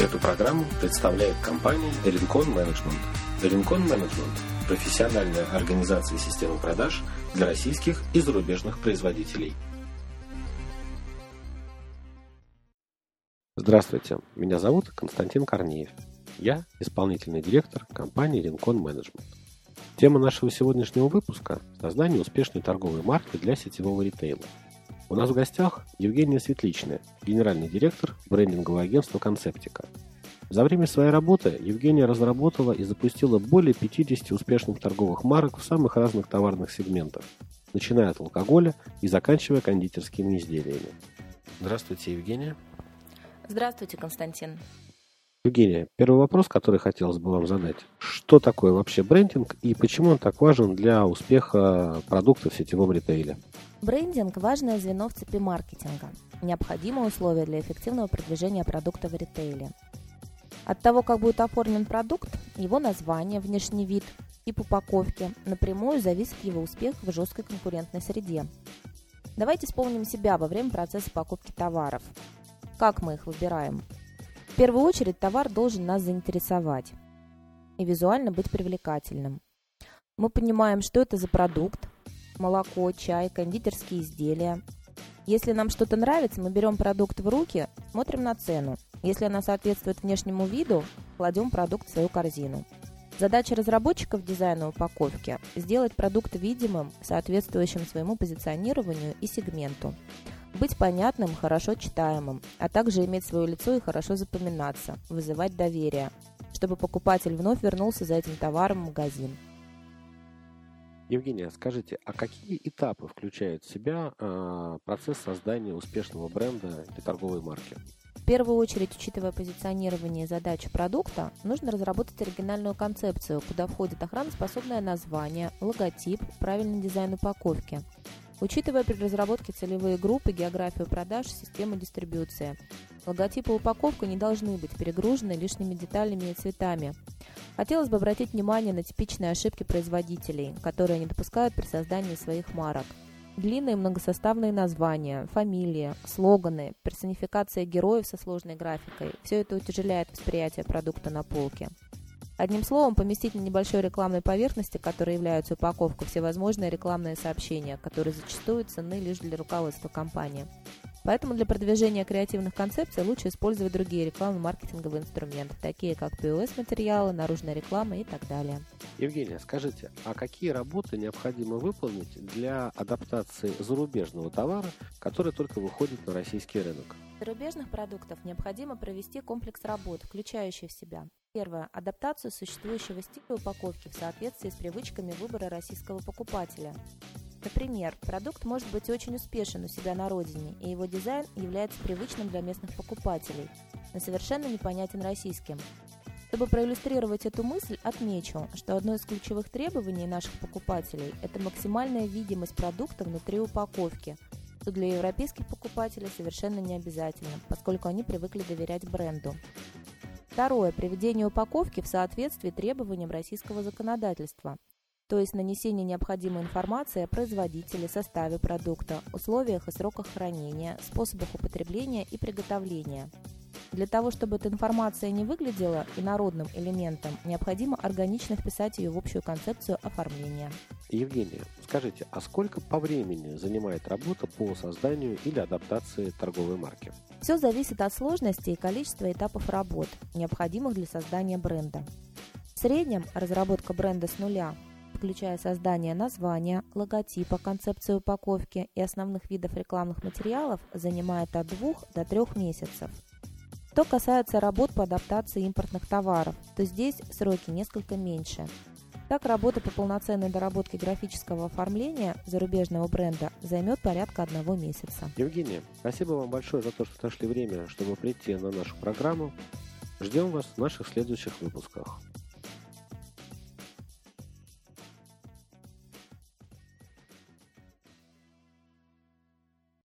Эту программу представляет компания Rincon Management. Rincon Management – профессиональная организация системы продаж для российских и зарубежных производителей. Здравствуйте, меня зовут Константин Корнеев. Я исполнительный директор компании Rincon Management. Тема нашего сегодняшнего выпуска – создание успешной торговой марки для сетевого ритейла. У нас в гостях Евгения Светличная, генеральный директор брендингового агентства «Концептика». За время своей работы Евгения разработала и запустила более 50 успешных торговых марок в самых разных товарных сегментах, начиная от алкоголя и заканчивая кондитерскими изделиями. Здравствуйте, Евгения. Здравствуйте, Константин. Евгения, первый вопрос, который хотелось бы вам задать. Что такое вообще брендинг и почему он так важен для успеха продукта в сетевом ритейле? Брендинг – важное звено в цепи маркетинга, необходимое условие для эффективного продвижения продукта в ритейле. От того, как будет оформлен продукт, его название, внешний вид, тип упаковки, напрямую зависит его успех в жесткой конкурентной среде. Давайте вспомним себя во время процесса покупки товаров. Как мы их выбираем? В первую очередь товар должен нас заинтересовать и визуально быть привлекательным. Мы понимаем, что это за продукт, молоко, чай, кондитерские изделия. Если нам что-то нравится, мы берем продукт в руки, смотрим на цену. Если она соответствует внешнему виду, кладем продукт в свою корзину. Задача разработчиков дизайна упаковки – сделать продукт видимым, соответствующим своему позиционированию и сегменту. Быть понятным, хорошо читаемым, а также иметь свое лицо и хорошо запоминаться, вызывать доверие, чтобы покупатель вновь вернулся за этим товаром в магазин. Евгения, скажите, а какие этапы включает в себя э, процесс создания успешного бренда или торговой марки? В первую очередь, учитывая позиционирование и задачи продукта, нужно разработать оригинальную концепцию, куда входит охраноспособное название, логотип, правильный дизайн упаковки. Учитывая при разработке целевые группы, географию продаж, систему дистрибуции. Логотипы и упаковка не должны быть перегружены лишними деталями и цветами. Хотелось бы обратить внимание на типичные ошибки производителей, которые не допускают при создании своих марок. Длинные многосоставные названия, фамилии, слоганы, персонификация героев со сложной графикой – все это утяжеляет восприятие продукта на полке. Одним словом, поместить на небольшой рекламной поверхности, которая является упаковкой, всевозможные рекламные сообщения, которые зачастую ценны лишь для руководства компании. Поэтому для продвижения креативных концепций лучше использовать другие рекламно-маркетинговые инструменты, такие как POS-материалы, наружная реклама и так далее. Евгения, скажите, а какие работы необходимо выполнить для адаптации зарубежного товара, который только выходит на российский рынок? Зарубежных продуктов необходимо провести комплекс работ, включающий в себя Первое. Адаптацию существующего стиля упаковки в соответствии с привычками выбора российского покупателя. Например, продукт может быть очень успешен у себя на родине, и его дизайн является привычным для местных покупателей, но совершенно непонятен российским. Чтобы проиллюстрировать эту мысль, отмечу, что одно из ключевых требований наших покупателей – это максимальная видимость продукта внутри упаковки, что для европейских покупателей совершенно не обязательно, поскольку они привыкли доверять бренду. Второе. Приведение упаковки в соответствии требованиям российского законодательства то есть нанесение необходимой информации о производителе, составе продукта, условиях и сроках хранения, способах употребления и приготовления. Для того, чтобы эта информация не выглядела инородным элементом, необходимо органично вписать ее в общую концепцию оформления. Евгения, скажите, а сколько по времени занимает работа по созданию или адаптации торговой марки? Все зависит от сложности и количества этапов работ, необходимых для создания бренда. В среднем разработка бренда с нуля включая создание названия, логотипа, концепции упаковки и основных видов рекламных материалов, занимает от 2 до 3 месяцев. Что касается работ по адаптации импортных товаров, то здесь сроки несколько меньше. Так, работа по полноценной доработке графического оформления зарубежного бренда займет порядка одного месяца. Евгения, спасибо вам большое за то, что нашли время, чтобы прийти на нашу программу. Ждем вас в наших следующих выпусках.